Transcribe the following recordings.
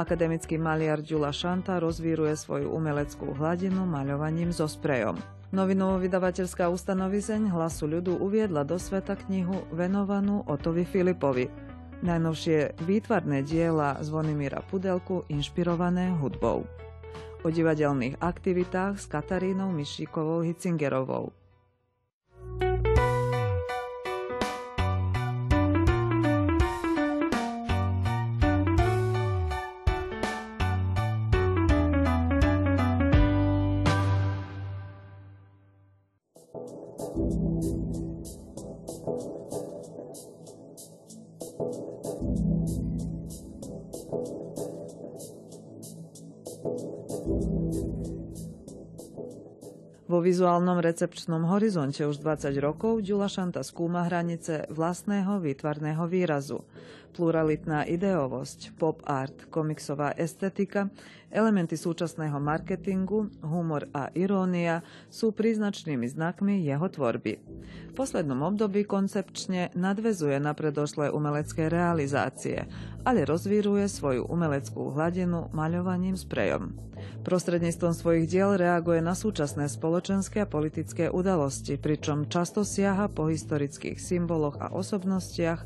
Akademický maliar Ďula Šanta rozvíruje svoju umeleckú hladinu maľovaním so sprejom. Novinovo vydavateľská ustanovizeň Hlasu ľudu uviedla do sveta knihu venovanú Otovi Filipovi. Najnovšie výtvarné diela Zvonimíra Pudelku inšpirované hudbou. O divadelných aktivitách s Katarínou Mišíkovou Hicingerovou. Vo vizuálnom recepčnom horizonte už 20 rokov Ďula Šanta skúma hranice vlastného výtvarného výrazu. Pluralitná ideovosť, pop art, komiksová estetika, elementy súčasného marketingu, humor a irónia sú príznačnými znakmi jeho tvorby. V poslednom období koncepčne nadvezuje na predošlé umelecké realizácie, ale rozvíruje svoju umeleckú hladinu maľovaním sprejom. Prostredníctvom svojich diel reaguje na súčasné spoločenské a politické udalosti, pričom často siaha po historických symboloch a osobnostiach,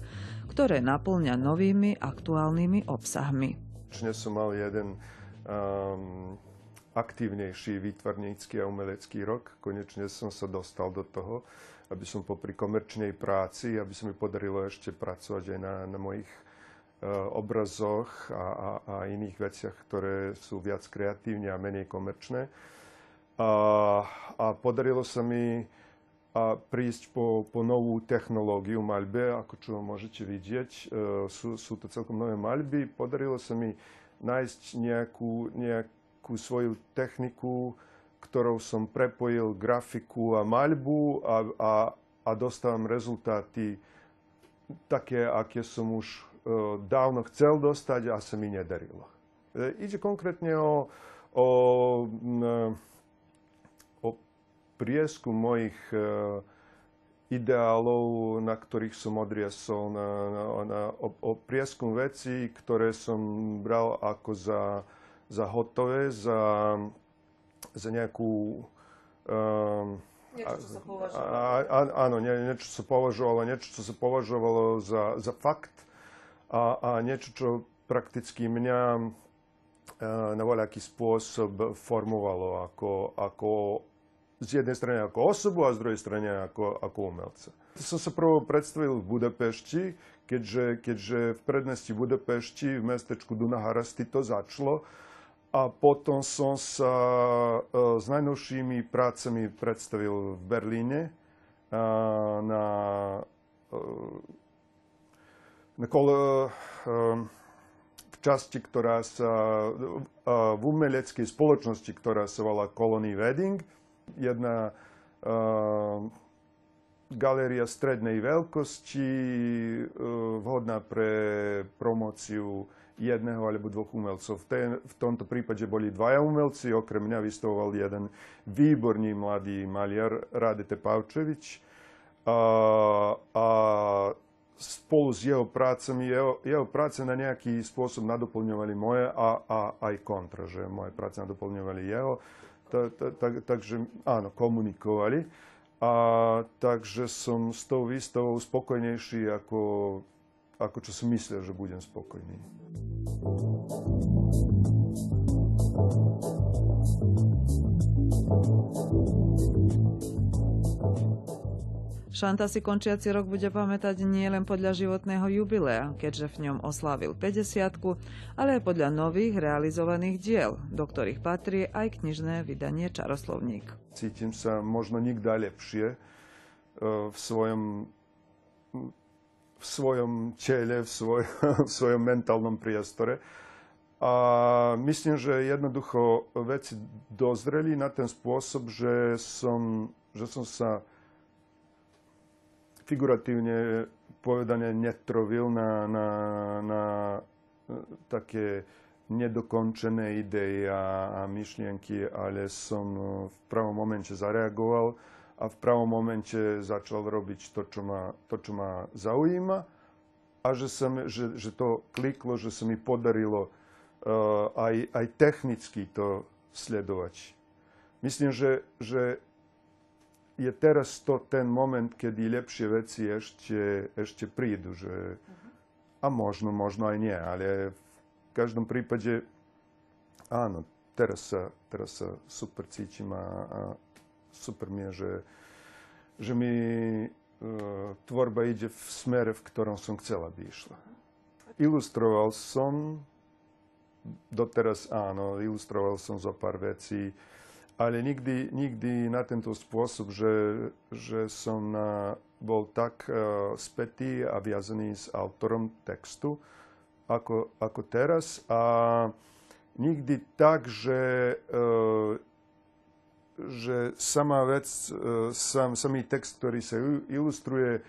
ktoré naplňa novými aktuálnymi obsahmi. Dnes som mal jeden um, aktívnejší výtvarnícky a umelecký rok. Konečne som sa dostal do toho, aby som popri komerčnej práci, aby sa mi podarilo ešte pracovať aj na, na mojich obrazoch a, a, a iných veciach, ktoré sú viac kreatívne a menej komerčné. A, a podarilo sa mi a prísť po, po novú technológiu maľbe, ako čo môžete vidieť. E, sú, sú to celkom nové maľby. Podarilo sa mi nájsť nejakú, nejakú svoju techniku, ktorou som prepojil grafiku a maľbu a, a, a dostávam rezultáty také, aké som už E, dávno chcel dostať a sa mi nedarilo. E, ide konkrétne o, o, o priesku mojich e, ideálov, na ktorých som odriasol, na, na, na, o, o prieskum vecí, ktoré som bral ako za, za hotové, za, za nejakú... Um, niečo, čo sa považovalo. Áno, nie, niečo, čo sa považovalo, niečo, čo sa považovalo za, za fakt a, a niečo, čo prakticky mňa e, na voľaký spôsob formovalo ako, ako z jednej strany ako osobu a z druhej strany ako, ako umelca. Som sa prvo predstavil v Budapešti, keďže, keďže v predmestí Budapešti, v mestečku Dunaharasti to začalo. A potom som sa uh, s najnovšími prácami predstavil v Berlíne uh, na uh, v časti, ktorá sa v umeleckej spoločnosti, ktorá sa volá Colony Wedding. Jedna galéria strednej veľkosti, vhodná pre promóciu jedného alebo dvoch umelcov. V, tomto prípade boli dvaja umelci, okrem mňa vystavoval jeden výborný mladý maliar Radete Pavčevič. Spolu s jeho prácami, jeho, jeho práce na nejaký spôsob nadoplňovali moje a, a aj kontra, že moje práce nadoplňovali jeho. Ta, ta, ta, takže áno, komunikovali. A takže som s tou výstavou spokojnejší, ako, ako čo som myslel, že budem spokojný. Šanta si končiaci rok bude pamätať nie len podľa životného jubilea, keďže v ňom oslávil 50 ale aj podľa nových realizovaných diel, do ktorých patrí aj knižné vydanie Čaroslovník. Cítim sa možno nikdy lepšie e, v svojom, v svojom tele, v, svoj, v svojom mentálnom priestore. A myslím, že jednoducho veci dozreli na ten spôsob, že som, že som sa figuratívne povedané netrovil na, na, na e, také nedokončené idei a, a myšlienky, ale som e, v pravom momente zareagoval a v pravom momente začal robiť to, čo ma, to, čo ma zaujíma a že, som, že, že to kliklo, že sa mi podarilo aj, aj technicky to sledovať. Myslím, že, že je teraz to ten moment, kedy lepšie veci ešte, ešte prídu. Že, a možno, možno aj nie, ale v každom prípade áno, teraz sa, teraz sa super cítim a, a super mi je, že, že mi uh, tvorba ide v smere, v ktorom som chcel, aby išla. Ilustroval som, doteraz áno, ilustroval som zo pár vecí, ale nikdy, nikdy na tento spôsob, že, že som bol tak uh, spätý a viazaný s autorom textu, ako, ako teraz. A nikdy tak, že, uh, že sama vec, uh, sam, samý text, ktorý sa ilustruje,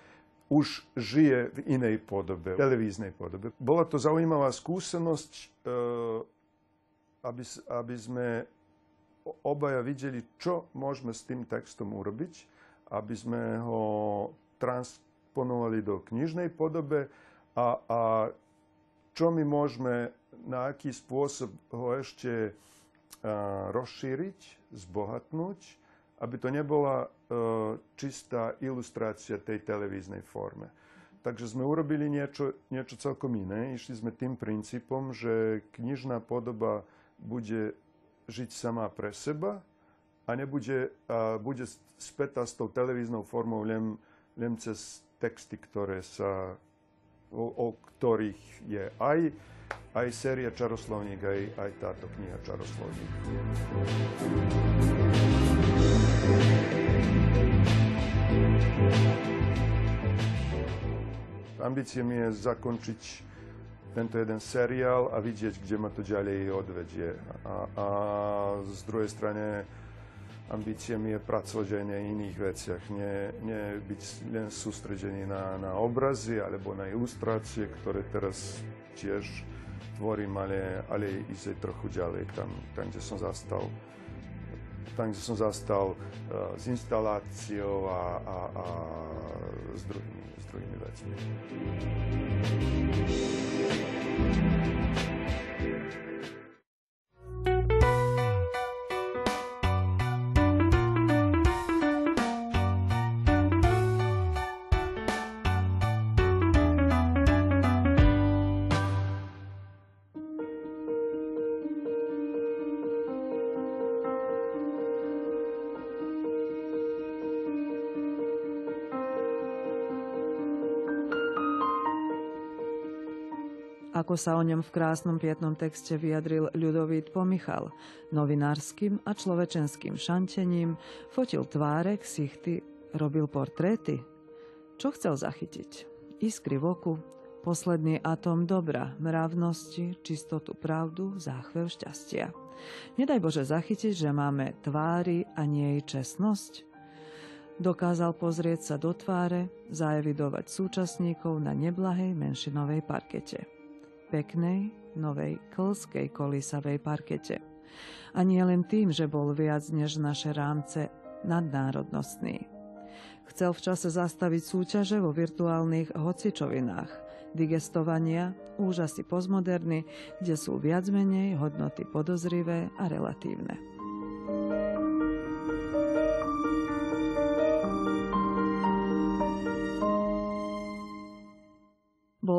už žije v inej podobe, televíznej podobe. Bola to zaujímavá skúsenosť, aby, aby sme obaja videli, čo môžeme s tým textom urobiť, aby sme ho transponovali do knižnej podobe a, a čo my môžeme, na aký spôsob ho ešte a, rozšíriť, zbohatnúť, aby to nebola a, čistá ilustrácia tej televíznej forme. Takže sme urobili niečo, niečo celkom iné. Išli sme tým princípom, že knižná podoba bude žiť sama pre seba a nebude, a bude spätá s tou televíznou formou len, len cez texty, ktoré sa, o, o ktorých je aj, aj séria Čaroslovník, aj, aj táto kniha Čaroslovník. Ambície mi je zakončiť tento jeden seriál a vidieť, kde ma to ďalej odvedie. A, a z druhej strane ambícia mi je pracovať aj na iných veciach. Nie, nie byť len sústredený na, na obrazy alebo na ilustrácie, ktoré teraz tiež tvorím, ale, ale ísť aj trochu ďalej, tam, tam, kde som zastal tam, kde som zastal uh, s instaláciou a, a, a s druhými, s druhými ako sa o ňom v krásnom pietnom texte vyjadril ľudovít Pomichal. Novinárskym a človečenským šantením fotil tváre, ksichty, robil portréty. Čo chcel zachytiť? Iskry v oku, posledný atom dobra, mravnosti, čistotu pravdu, záchvev šťastia. Nedaj Bože zachytiť, že máme tvári a nie jej čestnosť? Dokázal pozrieť sa do tváre, zaevidovať súčasníkov na neblahej menšinovej parkete peknej, novej, klskej kolísavej parkete. A nie len tým, že bol viac než naše rámce nadnárodnostný. Chcel v čase zastaviť súťaže vo virtuálnych hocičovinách, digestovania, úžasy postmoderny, kde sú viac menej hodnoty podozrivé a relatívne.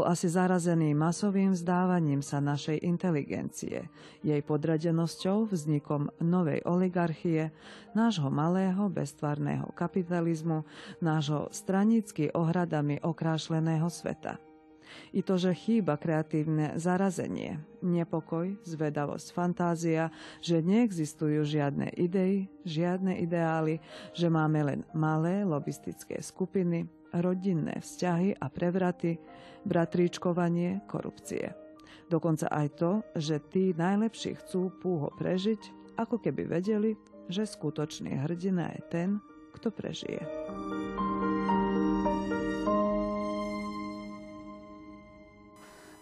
Asi zarazený masovým vzdávaním sa našej inteligencie, jej podradenosťou, vznikom novej oligarchie, nášho malého beztvarného kapitalizmu, nášho stranicky ohradami okrášleného sveta. I to, že chýba kreatívne zarazenie, nepokoj, zvedavosť, fantázia, že neexistujú žiadne idei, žiadne ideály, že máme len malé lobistické skupiny, rodinné vzťahy a prevraty, bratríčkovanie, korupcie. Dokonca aj to, že tí najlepší chcú púho prežiť, ako keby vedeli, že skutočný hrdina je ten, kto prežije.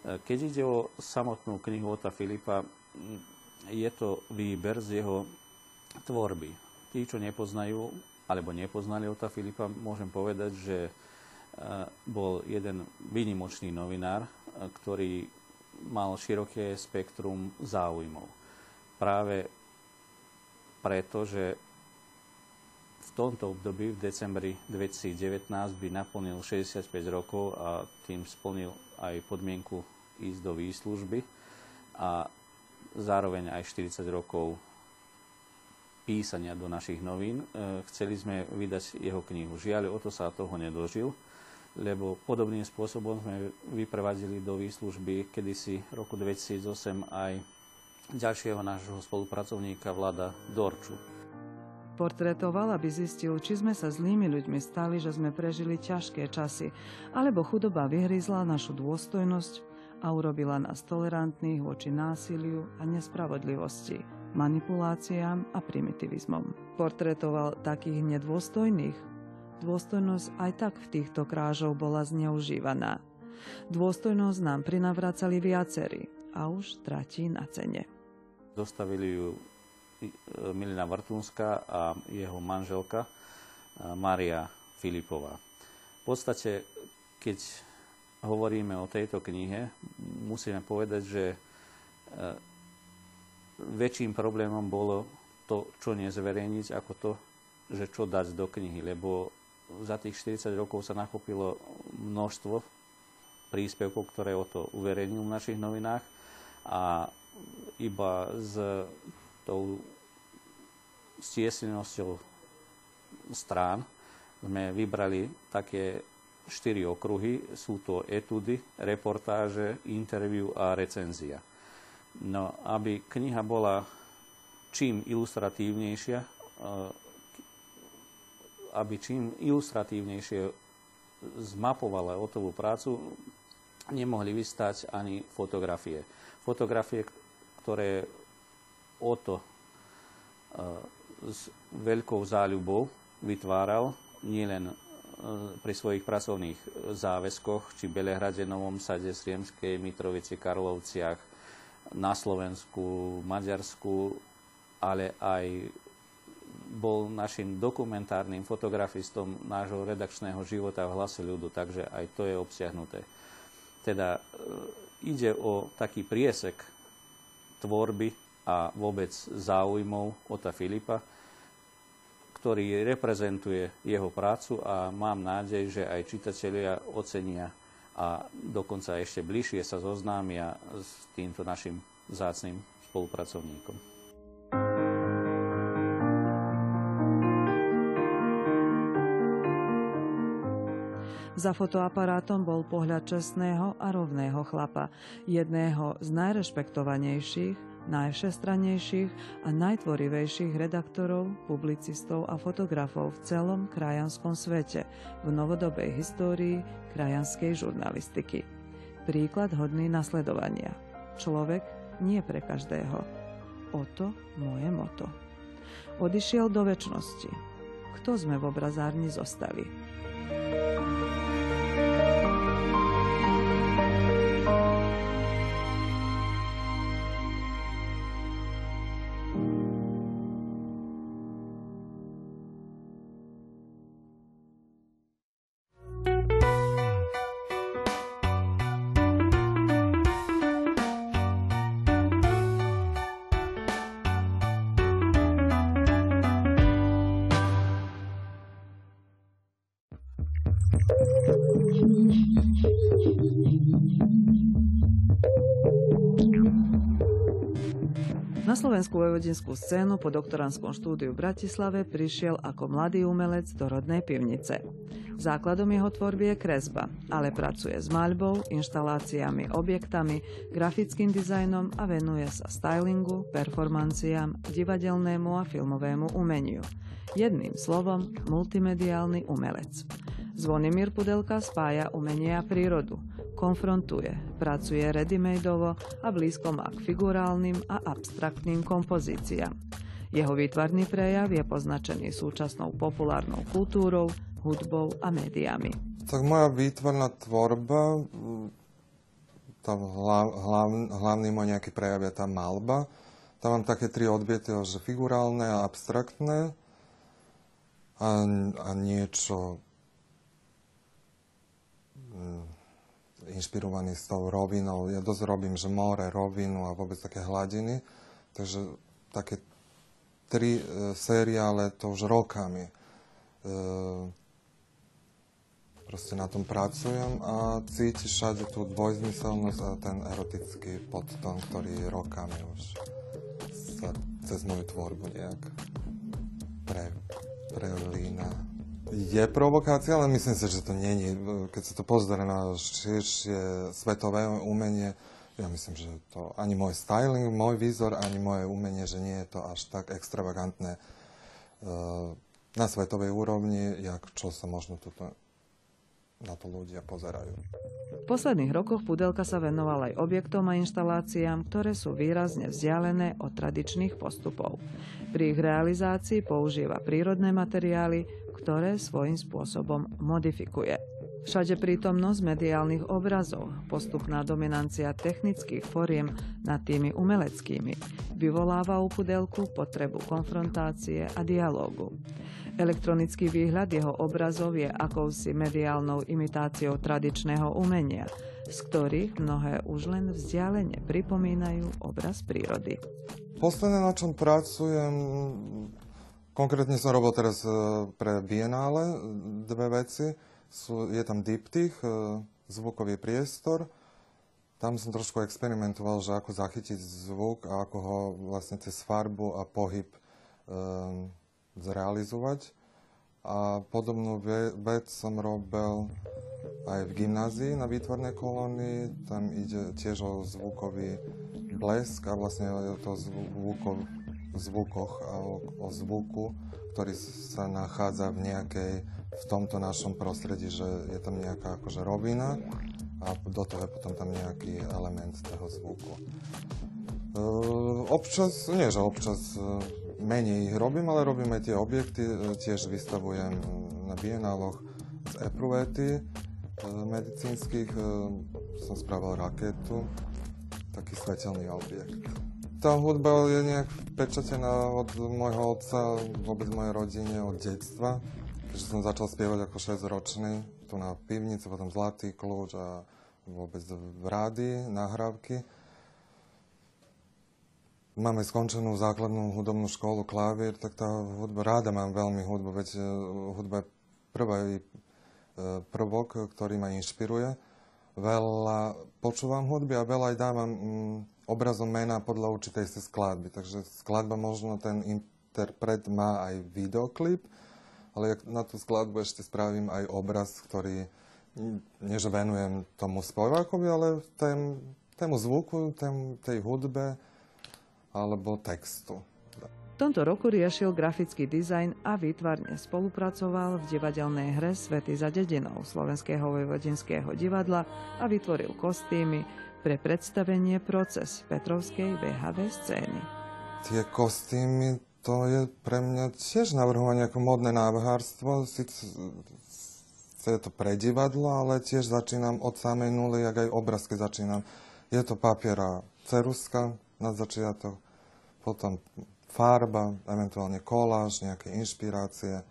Keď ide o samotnú knihu Ota Filipa, je to výber z jeho tvorby. Tí, čo nepoznajú alebo nepoznali Ota Filipa, môžem povedať, že bol jeden výnimočný novinár, ktorý mal široké spektrum záujmov. Práve preto, že v tomto období, v decembri 2019, by naplnil 65 rokov a tým splnil aj podmienku ísť do výslužby a zároveň aj 40 rokov písania do našich novín. E, chceli sme vydať jeho knihu. Žiaľ, o to sa toho nedožil, lebo podobným spôsobom sme vyprevadili do výslužby kedysi roku 2008 aj ďalšieho nášho spolupracovníka Vlada Dorču. Portretoval, aby zistil, či sme sa zlými ľuďmi stali, že sme prežili ťažké časy, alebo chudoba vyhryzla našu dôstojnosť a urobila nás tolerantných voči násiliu a nespravodlivosti manipuláciám a primitivizmom. Portretoval takých nedôstojných. Dôstojnosť aj tak v týchto krážov bola zneužívaná. Dôstojnosť nám prinavracali viacerí a už tratí na cene. Dostavili ju e, Milina Vrtúnska a jeho manželka e, Maria Filipová. V podstate, keď hovoríme o tejto knihe, musíme povedať, že e, väčším problémom bolo to, čo nezverejniť, ako to, že čo dať do knihy, lebo za tých 40 rokov sa nakopilo množstvo príspevkov, ktoré o to uverejnil v našich novinách a iba s tou stiesnenosťou strán sme vybrali také štyri okruhy. Sú to etudy, reportáže, interviu a recenzia. No, aby kniha bola čím ilustratívnejšia, eh, aby čím ilustratívnejšie zmapovala hotovú prácu, nemohli vystať ani fotografie. Fotografie, ktoré o to eh, s veľkou záľubou vytváral nielen pri svojich pracovných záväzkoch, či Belehrade, Novom Sade, Sriemskej, Mitrovici, Karlovciach, na Slovensku, Maďarsku, ale aj bol našim dokumentárnym fotografistom nášho redakčného života v hlase ľudu, takže aj to je obsiahnuté. Teda e, ide o taký priesek tvorby a vôbec záujmov Ota Filipa, ktorý reprezentuje jeho prácu a mám nádej, že aj čitatelia ocenia a dokonca ešte bližšie sa zoznámia s týmto našim zácným spolupracovníkom. Za fotoaparátom bol pohľad čestného a rovného chlapa, jedného z najrešpektovanejších najvšestrannejších a najtvorivejších redaktorov, publicistov a fotografov v celom krajanskom svete v novodobej histórii krajanskej žurnalistiky. Príklad hodný nasledovania. Človek nie pre každého. Oto moje moto. Odišiel do väčšnosti. Kto sme v obrazárni zostali? Slovenskú vojvodinskú scénu po doktorandskom štúdiu v Bratislave prišiel ako mladý umelec do rodnej pivnice. Základom jeho tvorby je kresba, ale pracuje s maľbou, inštaláciami, objektami, grafickým dizajnom a venuje sa stylingu, performanciám, divadelnému a filmovému umeniu. Jedným slovom, multimediálny umelec. Zvonimír Pudelka spája umenie a prírodu – konfrontuje, pracuje readymadeovo a blízko má k figurálnym a abstraktným kompozíciám. Jeho výtvarný prejav je poznačený súčasnou populárnou kultúrou, hudbou a médiami. Tak moja výtvarná tvorba, tá hlav, hlav, hlavný môj nejaký prejav je tá malba. Tam mám také tri odbiety, že figurálne a abstraktné a, a niečo inšpirovaný s tou rovinou. Ja dosť robím, že more, rovinu a vôbec také hladiny. Takže také tri e, seriále to už rokami. E, proste na tom pracujem a cítiš všade tú dvojzmyselnosť a ten erotický podton, ktorý rokami už sa cez moju tvorbu nejak pre, prelína. Je provokácia, ale myslím si, že to není. Keď sa to pozrie na širšie svetové umenie, ja myslím, že to ani môj styling, môj výzor, ani moje umenie, že nie je to až tak extravagantné uh, na svetovej úrovni, jak čo sa možno tuto na to ľudia pozerajú. V posledných rokoch Pudelka sa venoval aj objektom a inštaláciám, ktoré sú výrazne vzdialené od tradičných postupov. Pri ich realizácii používa prírodné materiály, ktoré svojím spôsobom modifikuje. Všade prítomnosť mediálnych obrazov, postupná dominancia technických foriem nad tými umeleckými, vyvoláva u Pudelku potrebu konfrontácie a dialógu. Elektronický výhľad jeho obrazov je akousi mediálnou imitáciou tradičného umenia, z ktorých mnohé už len vzdialene pripomínajú obraz prírody. Posledné, na čom pracujem, konkrétne som robil teraz e, pre Biennále dve veci. Sú, je tam diptych, e, zvukový priestor. Tam som trošku experimentoval, že ako zachytiť zvuk a ako ho vlastne cez farbu a pohyb um, zrealizovať. A podobnú vec som robil aj v gymnázii na výtvarnej kolónii. Tam ide tiež o zvukový blesk a vlastne je to zvukov, zvukoch a o, o zvuku, ktorý sa nachádza v nejakej, v tomto našom prostredí, že je tam nejaká akože rovina a do toho je potom tam nejaký element toho zvuku. Uh, občas, nie že občas, menej ich robím, ale robím aj tie objekty. E, tiež vystavujem na bienáloch z epruvety e, medicínskych. E, som spravil raketu, taký svetelný objekt. Tá hudba je nejak pečatená od môjho otca, vôbec mojej rodine, od detstva. Keďže som začal spievať ako 6-ročný, tu na pivnici, potom Zlatý kľúč a vôbec v rádi, nahrávky. Máme skončenú základnú hudobnú školu klavír, tak tá hudba, ráda mám veľmi hudbu, veď e, hudba je prvý e, prvok, ktorý ma inšpiruje. Veľa počúvam hudby a veľa aj dávam mm, obrazom mena podľa určitej si skladby. Takže skladba možno ten interpret má aj videoklip, ale na tú skladbu ešte spravím aj obraz, ktorý nie že venujem tomu spevákovi, ale tém, tému zvuku, tém, tej hudbe, alebo textu. V tomto roku riešil grafický dizajn a výtvarne spolupracoval v divadelnej hre Svety za dedinou Slovenského vojvodinského divadla a vytvoril kostýmy pre predstavenie proces Petrovskej VHV scény. Tie kostýmy, to je pre mňa tiež navrhovanie ako modné návrhárstvo. Sice je to pre divadlo, ale tiež začínam od samej nuly, jak aj obrazky začínam. Je to papiera ceruska na začiatok, potom farba, eventuálne koláž, nejaké inšpirácie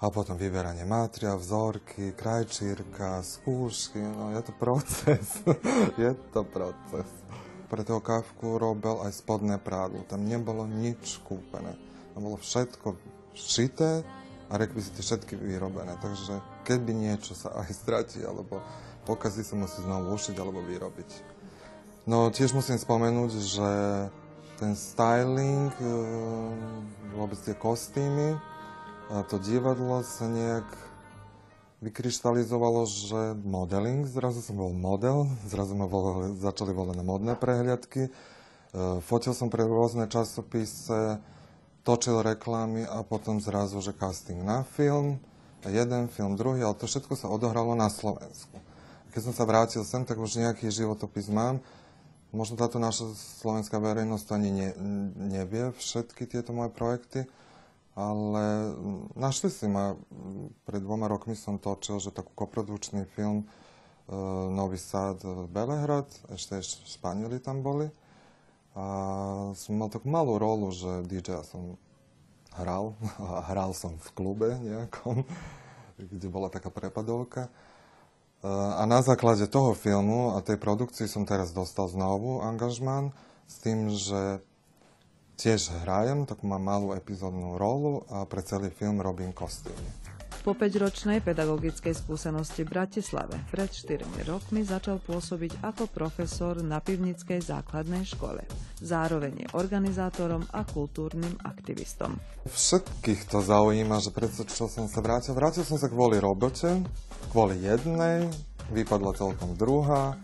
a potom vyberanie matria, vzorky, krajčírka, skúšky, no je to proces, je to proces. Pre toho kávku robil aj spodné prádlo, tam nebolo nič kúpené, tam bolo všetko šité a rekvizity všetky vyrobené, takže keby niečo sa aj stratí alebo pokazí sa musí znovu ušiť alebo vyrobiť. No tiež musím spomenúť, že ten styling, vôbec tie kostýmy, to divadlo sa nejak vykryštalizovalo, že modeling, zrazu som bol model, zrazu ma volali, začali volať modné prehliadky, e, fotil som pre rôzne časopise, točil reklamy a potom zrazu, že casting na film, jeden film, druhý, ale to všetko sa odohralo na Slovensku. Keď som sa vrátil sem, tak už nejaký životopis mám, Možno táto naša slovenská verejnosť ani ne, nevie všetky tieto moje projekty, ale našli si ma. Pred dvoma rokmi som točil, že takú koprodukčný film e, Nový sád Belehrad, ešte, ešte Španieli tam boli. A som mal takú malú rolu, že DJ som hral, a hral som v klube nejakom, kde bola taká prepadovka. A na základe toho filmu a tej produkcii som teraz dostal znovu angažmán s tým, že tiež hrajem, tak mám malú epizódnu rolu a pre celý film robím kostýmy. Po 5-ročnej pedagogickej skúsenosti v Bratislave pred 4 rokmi začal pôsobiť ako profesor na Pivnickej základnej škole. Zároveň je organizátorom a kultúrnym aktivistom. Všetkých to zaujíma, že predsa čo som sa vrátil. Vrátil som sa kvôli robote, kvôli jednej, vypadla celkom druhá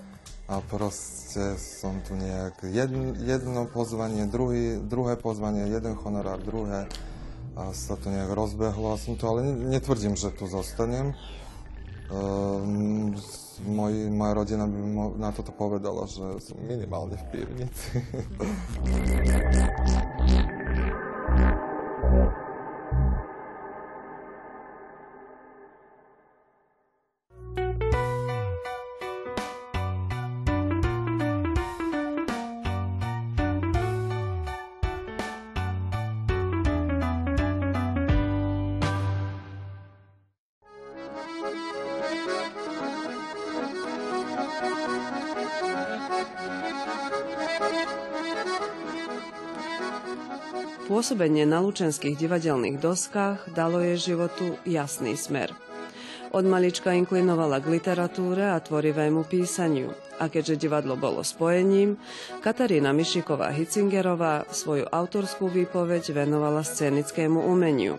a proste som tu nejak jedno, pozvanie, druhý, druhé pozvanie, jeden honorár, druhé a sa to nejak rozbehlo a som to, ale netvrdím, že tu zostanem. Um, moj, moja rodina by na toto povedala, že som minimálne v pivnici. Pôsobenie na lučenských divadelných doskách dalo jej životu jasný smer. Od malička inklinovala k literatúre a tvorivému písaniu. A keďže divadlo bolo spojením, Katarína Mišiková-Hicingerová svoju autorskú výpoveď venovala scenickému umeniu.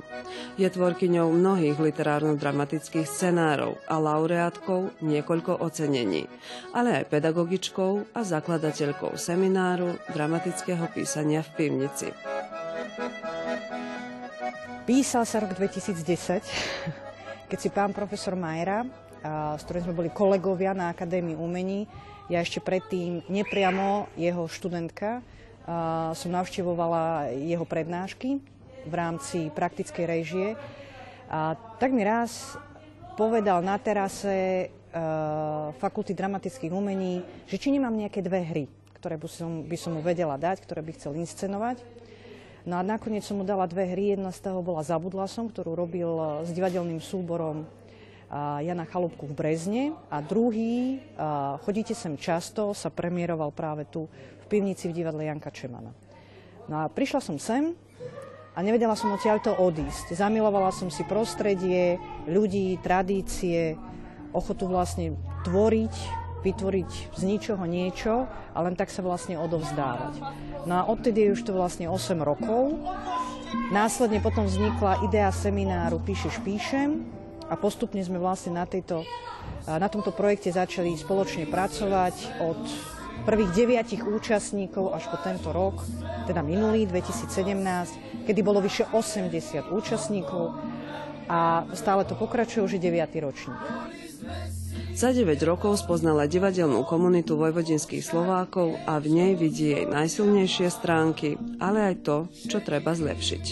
Je tvorkyňou mnohých literárno-dramatických scenárov a laureátkou niekoľko ocenení, ale aj pedagogičkou a zakladateľkou semináru dramatického písania v pivnici. Písal sa rok 2010, keď si pán profesor Majera, s ktorým sme boli kolegovia na Akadémii umení, ja ešte predtým nepriamo jeho študentka, som navštevovala jeho prednášky v rámci praktickej režie. A tak mi raz povedal na terase Fakulty dramatických umení, že či nemám nejaké dve hry, ktoré by som, by som mu vedela dať, ktoré by chcel inscenovať. No a nakoniec som mu dala dve hry. Jedna z toho bola Zabudla som, ktorú robil eh, s divadelným súborom eh, Jana Chalúbku v Brezne. A druhý, eh, Chodíte sem často, sa premiéroval práve tu v pivnici v divadle Janka Čemana. No a prišla som sem a nevedela som odtiaľto odísť. Zamilovala som si prostredie, ľudí, tradície, ochotu vlastne tvoriť, vytvoriť z ničoho niečo a len tak sa vlastne odovzdávať. No a odtedy je už to vlastne 8 rokov. Následne potom vznikla idea semináru Píšeš, píšem a postupne sme vlastne na, tejto, na tomto projekte začali spoločne pracovať od prvých deviatich účastníkov až po tento rok, teda minulý 2017, kedy bolo vyše 80 účastníkov a stále to pokračuje, už je 9. ročník. Za 9 rokov spoznala divadelnú komunitu vojvodinských Slovákov a v nej vidí jej najsilnejšie stránky, ale aj to, čo treba zlepšiť.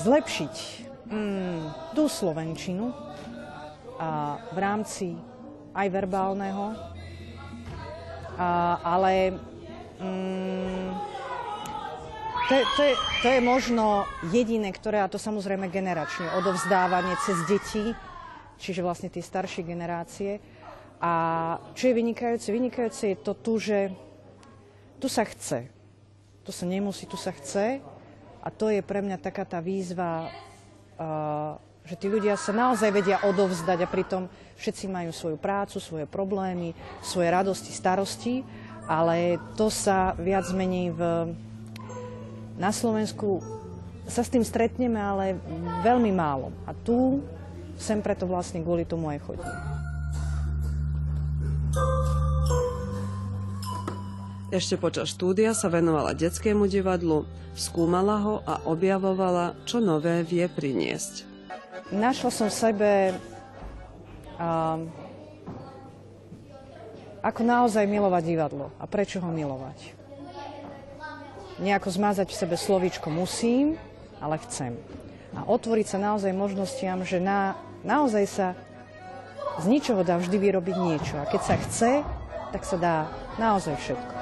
Zlepšiť mm, tú slovenčinu a v rámci aj verbálneho, a, ale mm, to, to, je, to je možno jediné, ktoré, a to samozrejme generačne, odovzdávanie cez deti, čiže vlastne tie staršie generácie. A čo je vynikajúce? Vynikajúce je to tu, že tu sa chce. Tu sa nemusí, tu sa chce. A to je pre mňa taká tá výzva, uh, že tí ľudia sa naozaj vedia odovzdať a pritom všetci majú svoju prácu, svoje problémy, svoje radosti, starosti, ale to sa viac menej v, na Slovensku sa s tým stretneme, ale veľmi málo. A tu sem preto vlastne kvôli tomu aj chodím. Ešte počas štúdia sa venovala detskému divadlu, skúmala ho a objavovala, čo nové vie priniesť. Našla som v sebe uh, ako naozaj milovať divadlo a prečo ho milovať. Nejako zmazať v sebe slovíčko musím, ale chcem. A otvoriť sa naozaj možnostiam, že na naozaj sa z ničoho dá vždy vyrobiť niečo. A keď sa chce, tak sa dá naozaj všetko.